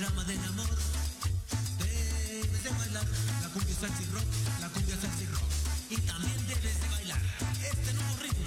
rama del amor. Debes de bailar la cumbia salsa y rock, la cumbia salsa y rock. Y también debes de bailar este nuevo ritmo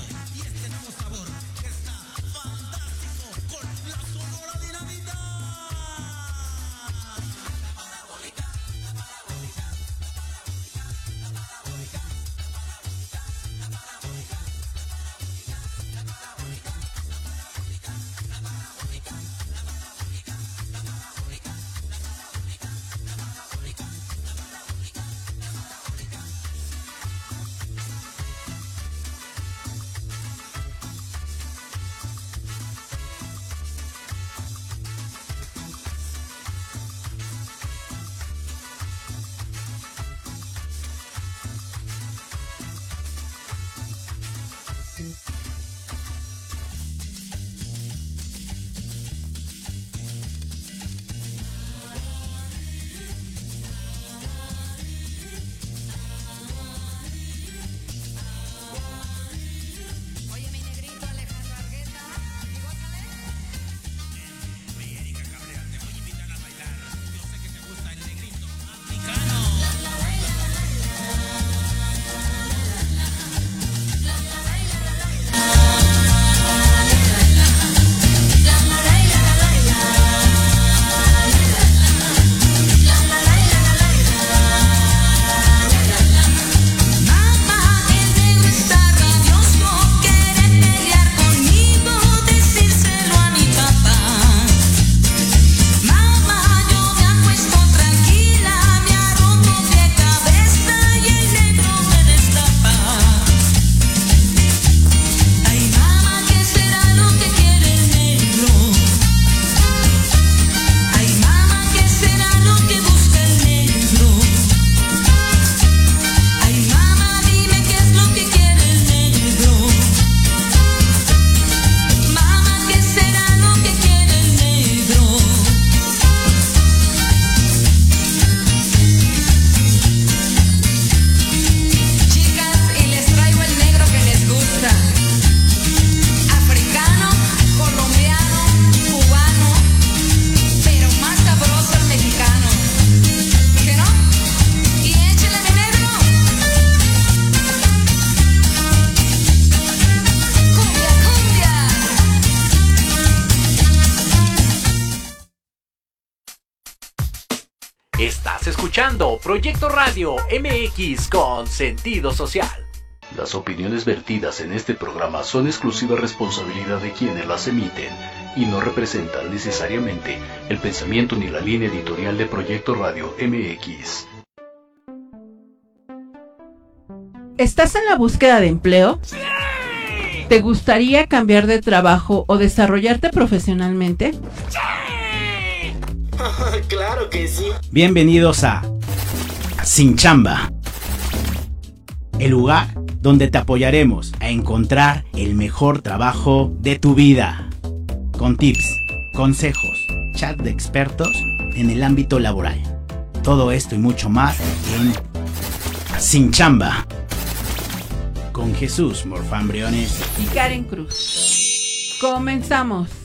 escuchando Proyecto Radio MX con sentido social. Las opiniones vertidas en este programa son exclusiva responsabilidad de quienes las emiten y no representan necesariamente el pensamiento ni la línea editorial de Proyecto Radio MX. ¿Estás en la búsqueda de empleo? ¿Te gustaría cambiar de trabajo o desarrollarte profesionalmente? claro que sí. Bienvenidos a Sin Chamba, el lugar donde te apoyaremos a encontrar el mejor trabajo de tu vida, con tips, consejos, chat de expertos en el ámbito laboral. Todo esto y mucho más en Sin Chamba, con Jesús Morfán Briones. Y Karen Cruz. Comenzamos.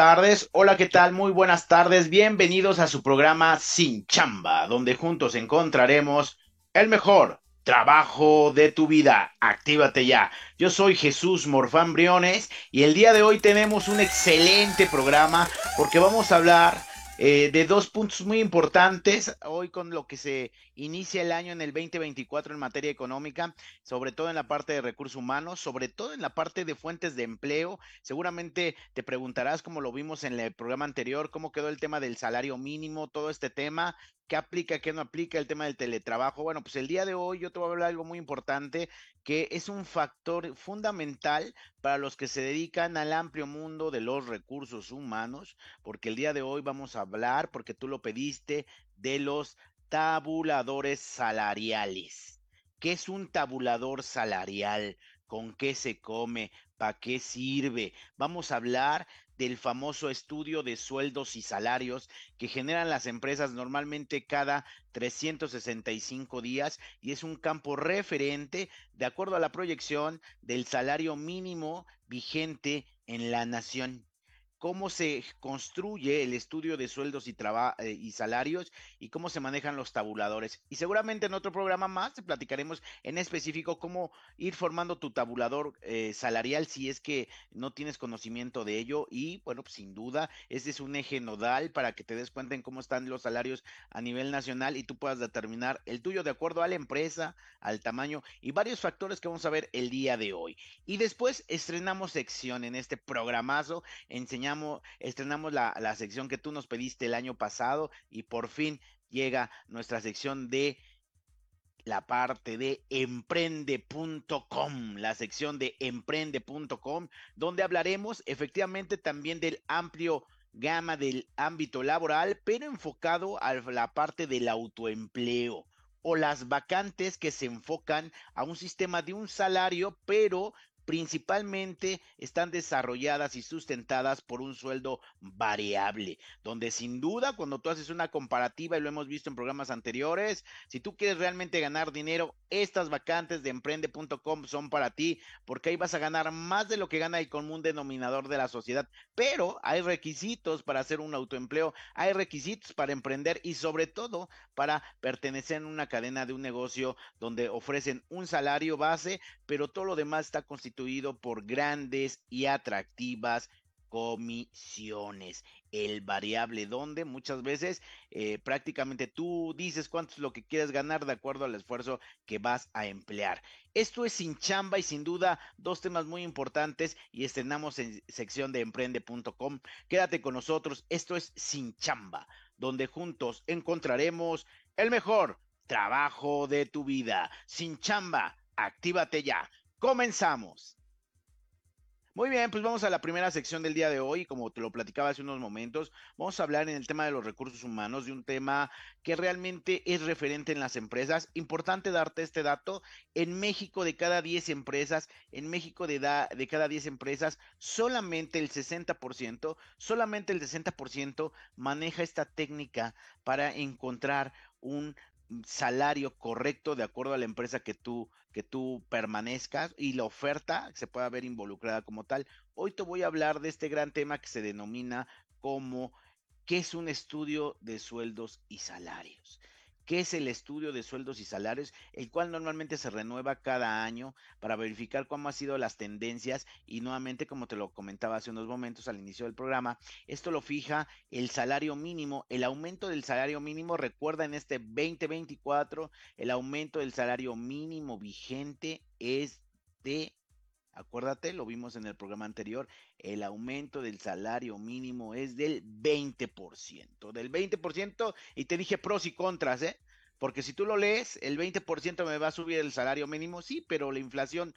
Tardes, hola, ¿qué tal? Muy buenas tardes, bienvenidos a su programa Sin Chamba, donde juntos encontraremos el mejor trabajo de tu vida. Actívate ya. Yo soy Jesús Morfán Briones y el día de hoy tenemos un excelente programa porque vamos a hablar eh, de dos puntos muy importantes hoy con lo que se inicia el año en el 2024 en materia económica, sobre todo en la parte de recursos humanos, sobre todo en la parte de fuentes de empleo. Seguramente te preguntarás, como lo vimos en el programa anterior, cómo quedó el tema del salario mínimo, todo este tema, qué aplica, qué no aplica, el tema del teletrabajo. Bueno, pues el día de hoy yo te voy a hablar de algo muy importante que es un factor fundamental para los que se dedican al amplio mundo de los recursos humanos, porque el día de hoy vamos a hablar, porque tú lo pediste, de los tabuladores salariales. ¿Qué es un tabulador salarial? con qué se come, para qué sirve. Vamos a hablar del famoso estudio de sueldos y salarios que generan las empresas normalmente cada 365 días y es un campo referente de acuerdo a la proyección del salario mínimo vigente en la nación cómo se construye el estudio de sueldos y, eh, y salarios y cómo se manejan los tabuladores. Y seguramente en otro programa más te platicaremos en específico cómo ir formando tu tabulador eh, salarial si es que no tienes conocimiento de ello. Y bueno, pues, sin duda, este es un eje nodal para que te des cuenta en cómo están los salarios a nivel nacional y tú puedas determinar el tuyo de acuerdo a la empresa, al tamaño y varios factores que vamos a ver el día de hoy. Y después estrenamos sección en este programazo, enseñamos estrenamos la, la sección que tú nos pediste el año pasado y por fin llega nuestra sección de la parte de emprende.com, la sección de emprende.com, donde hablaremos efectivamente también del amplio gama del ámbito laboral, pero enfocado a la parte del autoempleo o las vacantes que se enfocan a un sistema de un salario, pero principalmente están desarrolladas y sustentadas por un sueldo variable, donde sin duda cuando tú haces una comparativa, y lo hemos visto en programas anteriores, si tú quieres realmente ganar dinero, estas vacantes de emprende.com son para ti, porque ahí vas a ganar más de lo que gana el común denominador de la sociedad, pero hay requisitos para hacer un autoempleo, hay requisitos para emprender y sobre todo para pertenecer a una cadena de un negocio donde ofrecen un salario base, pero todo lo demás está constituido por grandes y atractivas comisiones. El variable donde muchas veces eh, prácticamente tú dices cuánto es lo que quieres ganar de acuerdo al esfuerzo que vas a emplear. Esto es sin chamba y sin duda dos temas muy importantes y estrenamos en sección de emprende.com. Quédate con nosotros. Esto es sin chamba, donde juntos encontraremos el mejor trabajo de tu vida. Sin chamba, actívate ya. Comenzamos. Muy bien, pues vamos a la primera sección del día de hoy. Como te lo platicaba hace unos momentos, vamos a hablar en el tema de los recursos humanos, de un tema que realmente es referente en las empresas. Importante darte este dato. En México, de cada 10 empresas, en México de, cada 10 empresas, solamente el 60%, solamente el 60% maneja esta técnica para encontrar un salario correcto de acuerdo a la empresa que tú, que tú permanezcas y la oferta se pueda ver involucrada como tal. Hoy te voy a hablar de este gran tema que se denomina como qué es un estudio de sueldos y salarios que es el estudio de sueldos y salarios, el cual normalmente se renueva cada año para verificar cómo han sido las tendencias y nuevamente, como te lo comentaba hace unos momentos al inicio del programa, esto lo fija el salario mínimo, el aumento del salario mínimo, recuerda en este 2024, el aumento del salario mínimo vigente es de Acuérdate, lo vimos en el programa anterior, el aumento del salario mínimo es del 20%, del 20%, y te dije pros y contras, ¿eh? Porque si tú lo lees, el 20% me va a subir el salario mínimo, sí, pero la inflación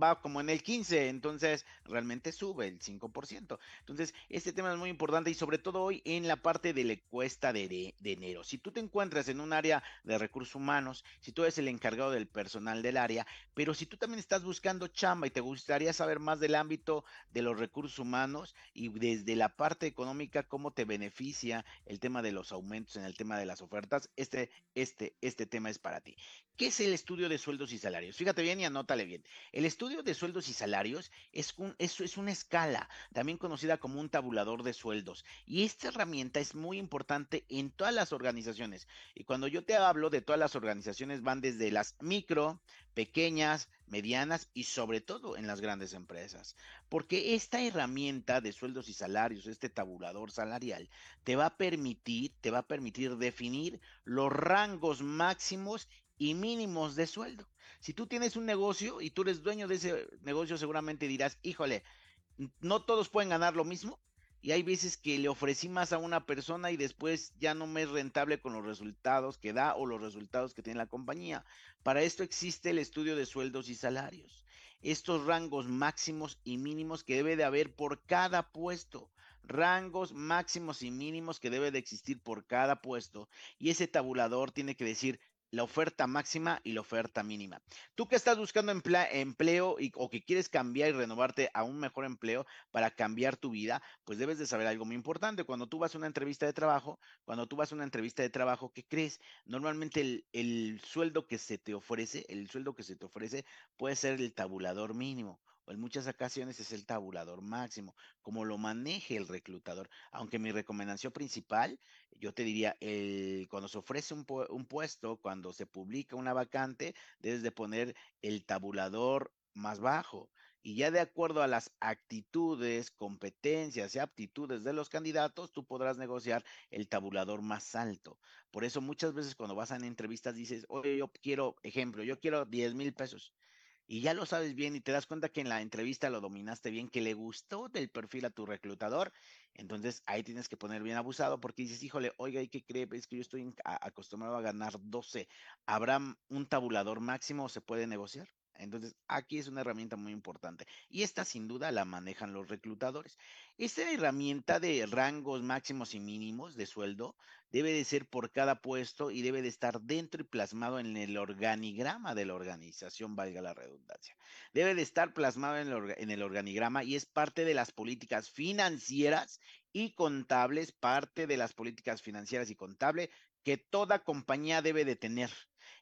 va como en el 15, entonces realmente sube el 5%. Entonces, este tema es muy importante y sobre todo hoy en la parte de la encuesta de, de, enero. Si tú te encuentras en un área de recursos humanos, si tú eres el encargado del personal del área, pero si tú también estás buscando chamba y te gustaría saber más del ámbito de los recursos humanos y desde la parte económica, cómo te beneficia el tema de los aumentos en el tema de las ofertas, este, este, este tema es para ti. ¿Qué es el estudio de sueldos y salarios? Fíjate bien y anótale bien. El estudio de sueldos y salarios es, un, es una escala, también conocida como un tabulador de sueldos. Y esta herramienta es muy importante en todas las organizaciones. Y cuando yo te hablo de todas las organizaciones, van desde las micro, pequeñas, medianas y sobre todo en las grandes empresas. Porque esta herramienta de sueldos y salarios, este tabulador salarial, te va a permitir, te va a permitir definir los rangos máximos y mínimos de sueldo. Si tú tienes un negocio y tú eres dueño de ese negocio, seguramente dirás, híjole, no todos pueden ganar lo mismo. Y hay veces que le ofrecí más a una persona y después ya no me es rentable con los resultados que da o los resultados que tiene la compañía. Para esto existe el estudio de sueldos y salarios. Estos rangos máximos y mínimos que debe de haber por cada puesto. Rangos máximos y mínimos que debe de existir por cada puesto. Y ese tabulador tiene que decir la oferta máxima y la oferta mínima. Tú que estás buscando empleo y, o que quieres cambiar y renovarte a un mejor empleo para cambiar tu vida, pues debes de saber algo muy importante. Cuando tú vas a una entrevista de trabajo, cuando tú vas a una entrevista de trabajo, ¿qué crees? Normalmente el, el sueldo que se te ofrece, el sueldo que se te ofrece puede ser el tabulador mínimo en muchas ocasiones es el tabulador máximo, como lo maneje el reclutador. Aunque mi recomendación principal, yo te diría, el, cuando se ofrece un, puesto, cuando se publica una vacante, debes de poner el tabulador más bajo. Y ya de acuerdo a las actitudes, competencias y aptitudes de los candidatos, tú podrás negociar el tabulador más alto. Por eso muchas veces cuando vas a entrevistas dices, oye, yo quiero, ejemplo, yo quiero 10 mil pesos y ya lo sabes bien y te das cuenta que en la entrevista lo dominaste bien, que le gustó del perfil a tu reclutador, entonces ahí tienes que poner bien abusado porque dices, híjole, oiga, ¿y qué cree? Es que yo estoy acostumbrado a ganar 12. ¿Habrá un tabulador máximo o se puede negociar? Entonces, aquí es una herramienta muy importante y esta sin duda la manejan los reclutadores. Esta herramienta de rangos máximos y mínimos de sueldo debe de ser por cada puesto y debe de estar dentro y plasmado en el organigrama de la organización, valga la redundancia. Debe de estar plasmado en el, en el organigrama y es parte de las políticas financieras y contables, parte de las políticas financieras y contables que toda compañía debe de tener.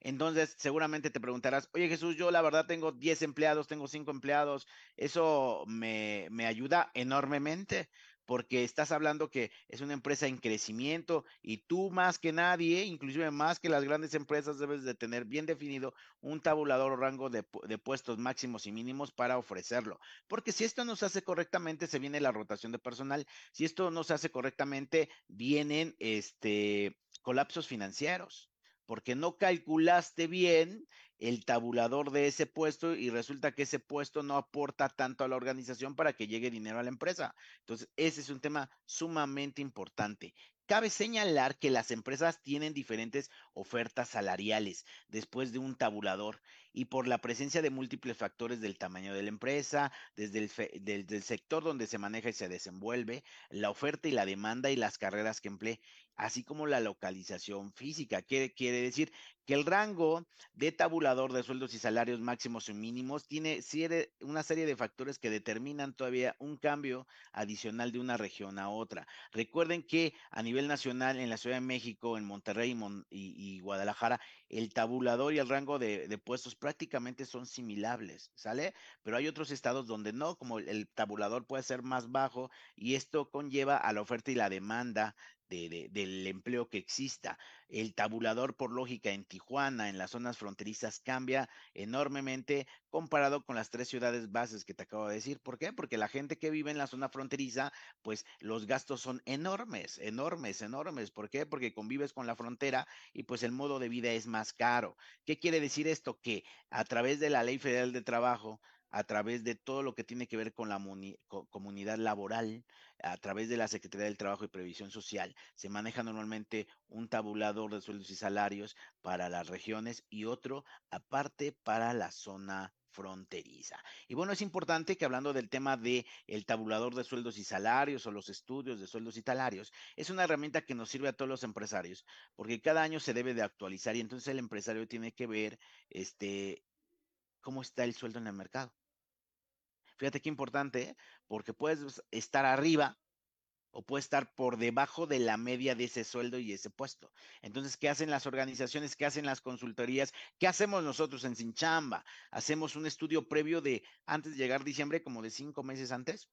Entonces, seguramente te preguntarás, oye Jesús, yo la verdad tengo 10 empleados, tengo 5 empleados, eso me, me ayuda enormemente porque estás hablando que es una empresa en crecimiento y tú más que nadie, inclusive más que las grandes empresas, debes de tener bien definido un tabulador o rango de, de, puestos máximos y mínimos para ofrecerlo. Porque si esto no se hace correctamente, se viene la rotación de personal. Si esto no se hace correctamente, vienen este, colapsos financieros porque no calculaste bien el tabulador de ese puesto y resulta que ese puesto no aporta tanto a la organización para que llegue dinero a la empresa. Entonces, ese es un tema sumamente importante. Cabe señalar que las empresas tienen diferentes ofertas salariales después de un tabulador y por la presencia de múltiples factores del tamaño de la empresa, desde el, sector donde se maneja y se desenvuelve, la oferta y la demanda y las carreras que emplee, así como la localización física. ¿Qué quiere decir? Que el rango de tabulador de sueldos y salarios máximos y mínimos tiene una serie de factores que determinan todavía un cambio adicional de una región a otra. Recuerden que a nivel nacional, en la Ciudad de México, en Monterrey y, Guadalajara, el tabulador y el rango de, puestos prácticamente son similares, ¿sale? Pero hay otros estados donde no, como el tabulador puede ser más bajo y esto conlleva a la oferta y la demanda del empleo que exista. El tabulador, por lógica, en Tijuana, en las zonas fronterizas, cambia enormemente comparado con las tres ciudades bases que te acabo de decir. ¿Por qué? Porque la gente que vive en la zona fronteriza, pues los gastos son enormes, enormes, enormes. ¿Por qué? Porque convives con la frontera y pues el modo de vida es más caro. ¿Qué quiere decir esto? Que a través de la Ley Federal de Trabajo, a través de todo lo que tiene que ver con la comunidad laboral, a través de la Secretaría del Trabajo y Previsión Social, se maneja normalmente un tabulador de sueldos y salarios para las regiones y otro aparte para la zona fronteriza. Y bueno, es importante que hablando del tema de el tabulador de sueldos y salarios o los estudios de sueldos y salarios, es una herramienta que nos sirve a todos los empresarios, porque cada año se debe de actualizar y entonces el empresario tiene que ver este cómo está el sueldo en el mercado. Fíjate qué importante, ¿eh? porque puedes estar arriba o puedes estar por debajo de la media de ese sueldo y ese puesto. Entonces, ¿qué hacen las organizaciones? ¿Qué hacen las consultorías? ¿Qué hacemos nosotros en Sinchamba? Hacemos un estudio previo de antes de llegar diciembre, como de cinco meses antes,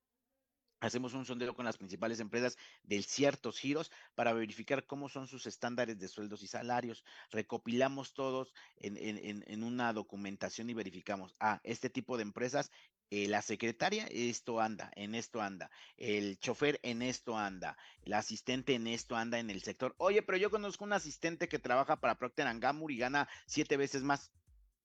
Hacemos un sondeo con las principales empresas de ciertos giros para verificar cómo son sus estándares de sueldos y salarios. Recopilamos todos en, una documentación y verificamos, ah, este tipo de empresas, eh, la secretaria, esto anda, en esto anda, el chofer en esto anda, el asistente en esto anda en el sector. Oye, pero yo conozco un asistente que trabaja para Procter Gamble y gana siete veces más.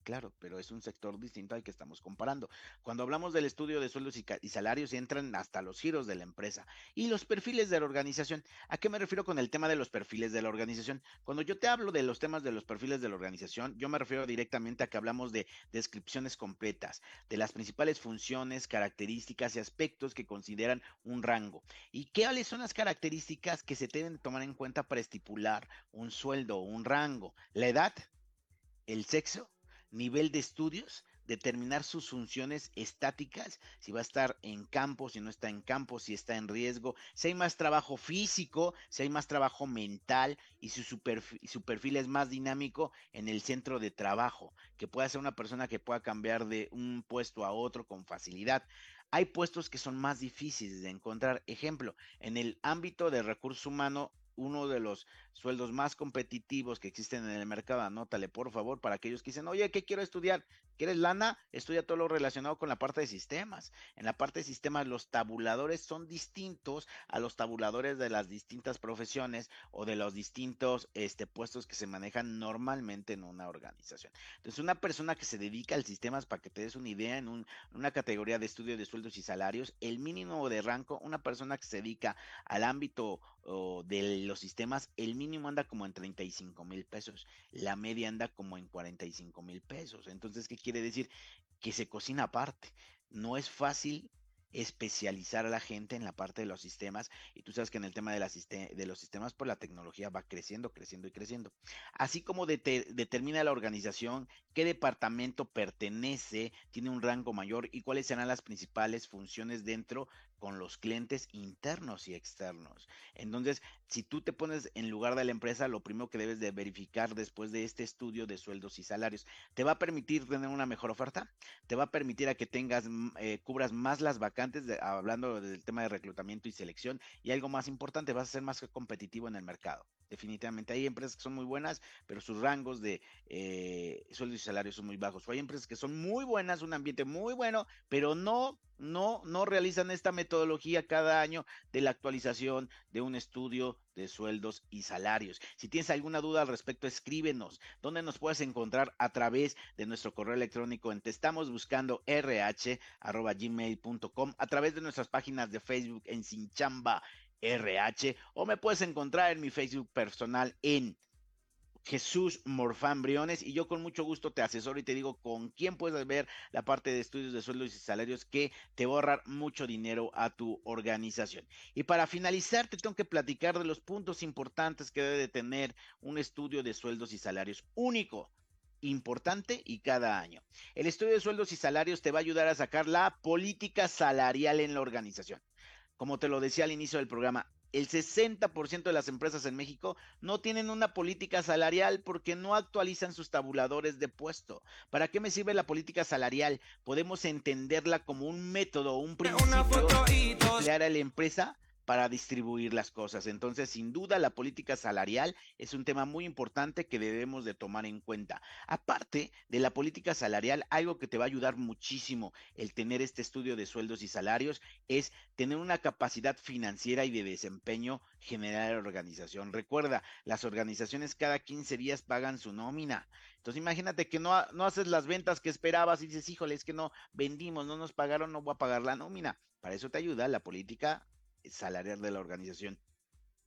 Claro, pero es un sector distinto al que estamos comparando. Cuando hablamos del estudio de sueldos y, salarios, entran hasta los giros de la empresa y los perfiles de la organización. ¿A qué me refiero con el tema de los perfiles de la organización? Cuando yo te hablo de los temas de los perfiles de la organización, yo me refiero directamente a que hablamos de descripciones completas, de las principales funciones, características y aspectos que consideran un rango. ¿Y cuáles son las características que se deben tomar en cuenta para estipular un sueldo o un rango? La edad, el sexo, nivel de estudios, determinar sus funciones estáticas, si va a estar en campo, si no está en campo, si está en riesgo, si hay más trabajo físico, si hay más trabajo mental y su perfil, su perfil es más dinámico en el centro de trabajo, que pueda ser una persona que pueda cambiar de un puesto a otro con facilidad. Hay puestos que son más difíciles de encontrar. Ejemplo, en el ámbito de recurso humano, uno de los sueldos más competitivos que existen en el mercado, anótale por favor para aquellos que dicen, oye, ¿qué quiero estudiar? ¿Quieres lana? Estudia todo lo relacionado con la parte de sistemas. En la parte de sistemas los tabuladores son distintos a los tabuladores de las distintas profesiones o de los distintos este, puestos que se manejan normalmente en una organización. Entonces, una persona que se dedica al sistemas, para que te des una idea, en un, una categoría de estudio de sueldos y salarios, el mínimo de rango, una persona que se dedica al ámbito de los sistemas, el mínimo anda como en 35 mil pesos, la media anda como en 45 mil pesos. Entonces, ¿qué quiere decir? Que se cocina aparte. No es fácil especializar a la gente en la parte de los sistemas y tú sabes que en el tema de los sistemas pues la tecnología va creciendo, creciendo y creciendo. Así como determina la organización qué departamento pertenece, tiene un rango mayor y cuáles serán las principales funciones dentro con los clientes internos y externos. Entonces, si tú te pones en lugar de la empresa, lo primero que debes de verificar después de este estudio de sueldos y salarios, te va a permitir tener una mejor oferta, te va a permitir a que tengas, mm, eh, cubras más las vacantes, hablando del tema de reclutamiento y selección, y algo más importante, vas a ser más competitivo en el mercado definitivamente. Hay empresas que son muy buenas, pero sus rangos de eh, sueldos y salarios son muy bajos. O hay empresas que son muy buenas, un ambiente muy bueno, pero no no, no realizan esta metodología cada año de la actualización de un estudio de sueldos y salarios. Si tienes alguna duda al respecto, escríbenos. ¿Dónde nos puedes encontrar? A través de nuestro correo electrónico en te estamos buscando rh.gmail.com, a través de nuestras páginas de Facebook en Sinchamba RH, o me puedes encontrar en mi Facebook personal en Jesús Morfán Briones y yo con mucho gusto te asesoro y te digo con quién puedes ver la parte de estudios de sueldos y salarios que te va a ahorrar mucho dinero a tu organización. Y para finalizar te tengo que platicar de los puntos importantes que debe de tener un estudio de sueldos y salarios único importante y cada año. El estudio de sueldos y salarios te va a ayudar a sacar la política salarial en la organización. Como te lo decía al inicio del programa, el 60% de las empresas en México no tienen una política salarial porque no actualizan sus tabuladores de puesto. ¿Para qué me sirve la política salarial? Podemos entenderla como un método, un principio emplear a la empresa para distribuir las cosas. Entonces, sin duda, la política salarial es un tema muy importante que debemos de tomar en cuenta. Aparte de la política salarial, algo que te va a ayudar muchísimo el tener este estudio de sueldos y salarios es tener una capacidad financiera y de desempeño general de la organización. Recuerda, las organizaciones cada 15 días pagan su nómina. Entonces, imagínate que no, no haces las ventas que esperabas y dices, híjole, es que no vendimos, no nos pagaron, no voy a pagar la nómina. Para eso te ayuda la política salarial de la organización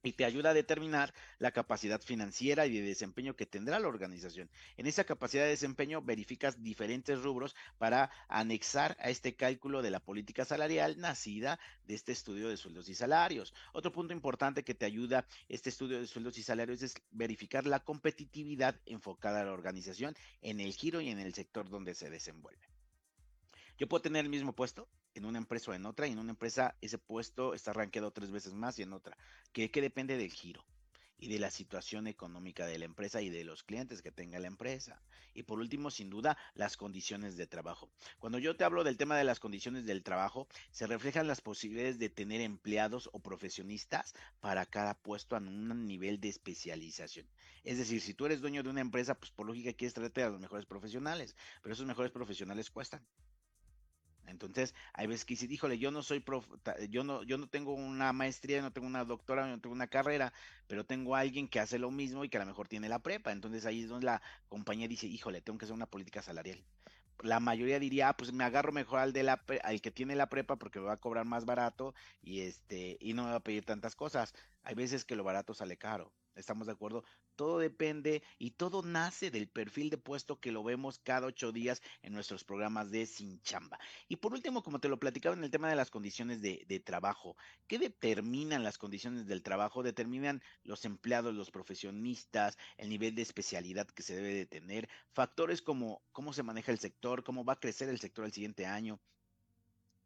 y te ayuda a determinar la capacidad financiera y de desempeño que tendrá la organización. En esa capacidad de desempeño verificas diferentes rubros para anexar a este cálculo de la política salarial nacida de este estudio de sueldos y salarios. Otro punto importante que te ayuda este estudio de sueldos y salarios es verificar la competitividad enfocada a la organización en el giro y en el sector donde se desenvuelve. Yo puedo tener el mismo puesto, en una empresa o en otra, y en una empresa ese puesto está rankeado tres veces más y en otra, que, depende del giro y de la situación económica de la empresa y de los clientes que tenga la empresa. Y por último, sin duda, las condiciones de trabajo. Cuando yo te hablo del tema de las condiciones del trabajo, se reflejan las posibilidades de tener empleados o profesionistas para cada puesto en un nivel de especialización. Es decir, si tú eres dueño de una empresa, pues por lógica quieres traerte a los mejores profesionales, pero esos mejores profesionales cuestan. Entonces, hay veces que dice, híjole, yo no soy prof, yo no, yo no tengo una maestría, no tengo una doctora, no tengo una carrera, pero tengo a alguien que hace lo mismo y que a lo mejor tiene la prepa. Entonces ahí es donde la compañía dice, híjole, tengo que hacer una política salarial. La mayoría diría, ah, pues me agarro mejor al de la al que tiene la prepa porque me va a cobrar más barato y este, y no me va a pedir tantas cosas. Hay veces que lo barato sale caro. ¿Estamos de acuerdo? Todo depende y todo nace del perfil de puesto que lo vemos cada ocho días en nuestros programas de Sin Chamba. Y por último, como te lo platicaba en el tema de las condiciones de, de trabajo, ¿qué determinan las condiciones del trabajo? Determinan los empleados, los profesionistas, el nivel de especialidad que se debe de tener, factores como cómo se maneja el sector, cómo va a crecer el sector el siguiente año,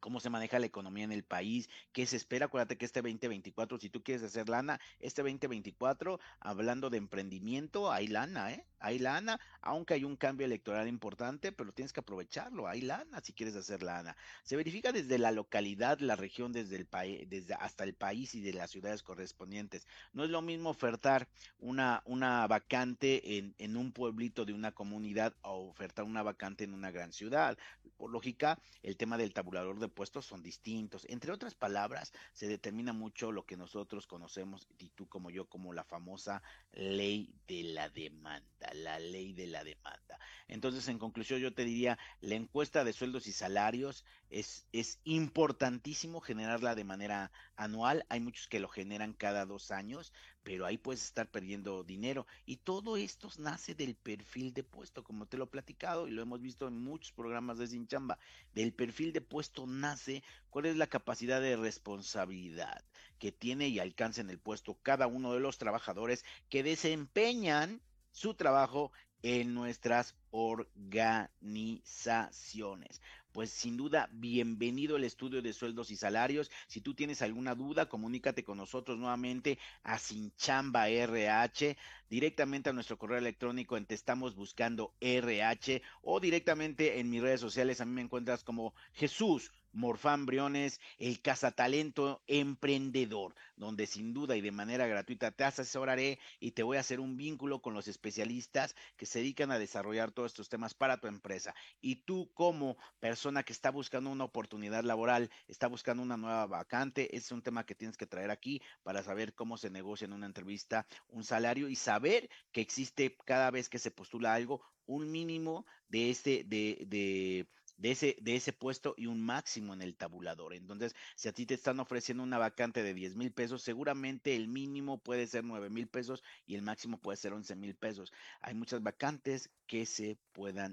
cómo se maneja la economía en el país, qué se espera. Acuérdate que este 2024, si tú quieres hacer lana, este 2024, hablando de emprendimiento, hay lana, ¿eh? Hay lana, aunque hay un cambio electoral importante, pero tienes que aprovecharlo. Hay lana si quieres hacer lana. Se verifica desde la localidad, la región, desde el país, desde hasta el país y de las ciudades correspondientes. No es lo mismo ofertar una, una vacante en, en un pueblito de una comunidad o ofertar una vacante en una gran ciudad. Por lógica, el tema del tabulador puestos son distintos. Entre otras palabras, se determina mucho lo que nosotros conocemos, y tú como yo, como la famosa ley de la demanda, la ley de la demanda. Entonces, en conclusión, yo te diría, la encuesta de sueldos y salarios es, es importantísimo generarla de manera anual. Hay muchos que lo generan cada dos años, pero ahí puedes estar perdiendo dinero. Y todo esto nace del perfil de puesto, como te lo he platicado y lo hemos visto en muchos programas de Sin Chamba. Del perfil de puesto nace cuál es la capacidad de responsabilidad que tiene y alcanza en el puesto cada uno de los trabajadores que desempeñan su trabajo en nuestras organizaciones. Pues sin duda, bienvenido el estudio de sueldos y salarios. Si tú tienes alguna duda, comunícate con nosotros nuevamente a Sinchamba RH, directamente a nuestro correo electrónico en Te estamos buscando RH o directamente en mis redes sociales. A mí me encuentras como Jesús Morfán Briones, el cazatalento emprendedor, donde sin duda y de manera gratuita te asesoraré y te voy a hacer un vínculo con los especialistas que se dedican a desarrollar todos estos temas para tu empresa. Y tú como persona que está buscando una oportunidad laboral, está buscando una nueva vacante, es un tema que tienes que traer aquí para saber cómo se negocia en una entrevista un salario y saber que existe cada vez que se postula algo un mínimo de este de, de de ese, de ese puesto y un máximo en el tabulador. Entonces, si a ti te están ofreciendo una vacante de 10 mil pesos, seguramente el mínimo puede ser 9 mil pesos y el máximo puede ser 11 mil pesos. Hay muchas vacantes que se puedan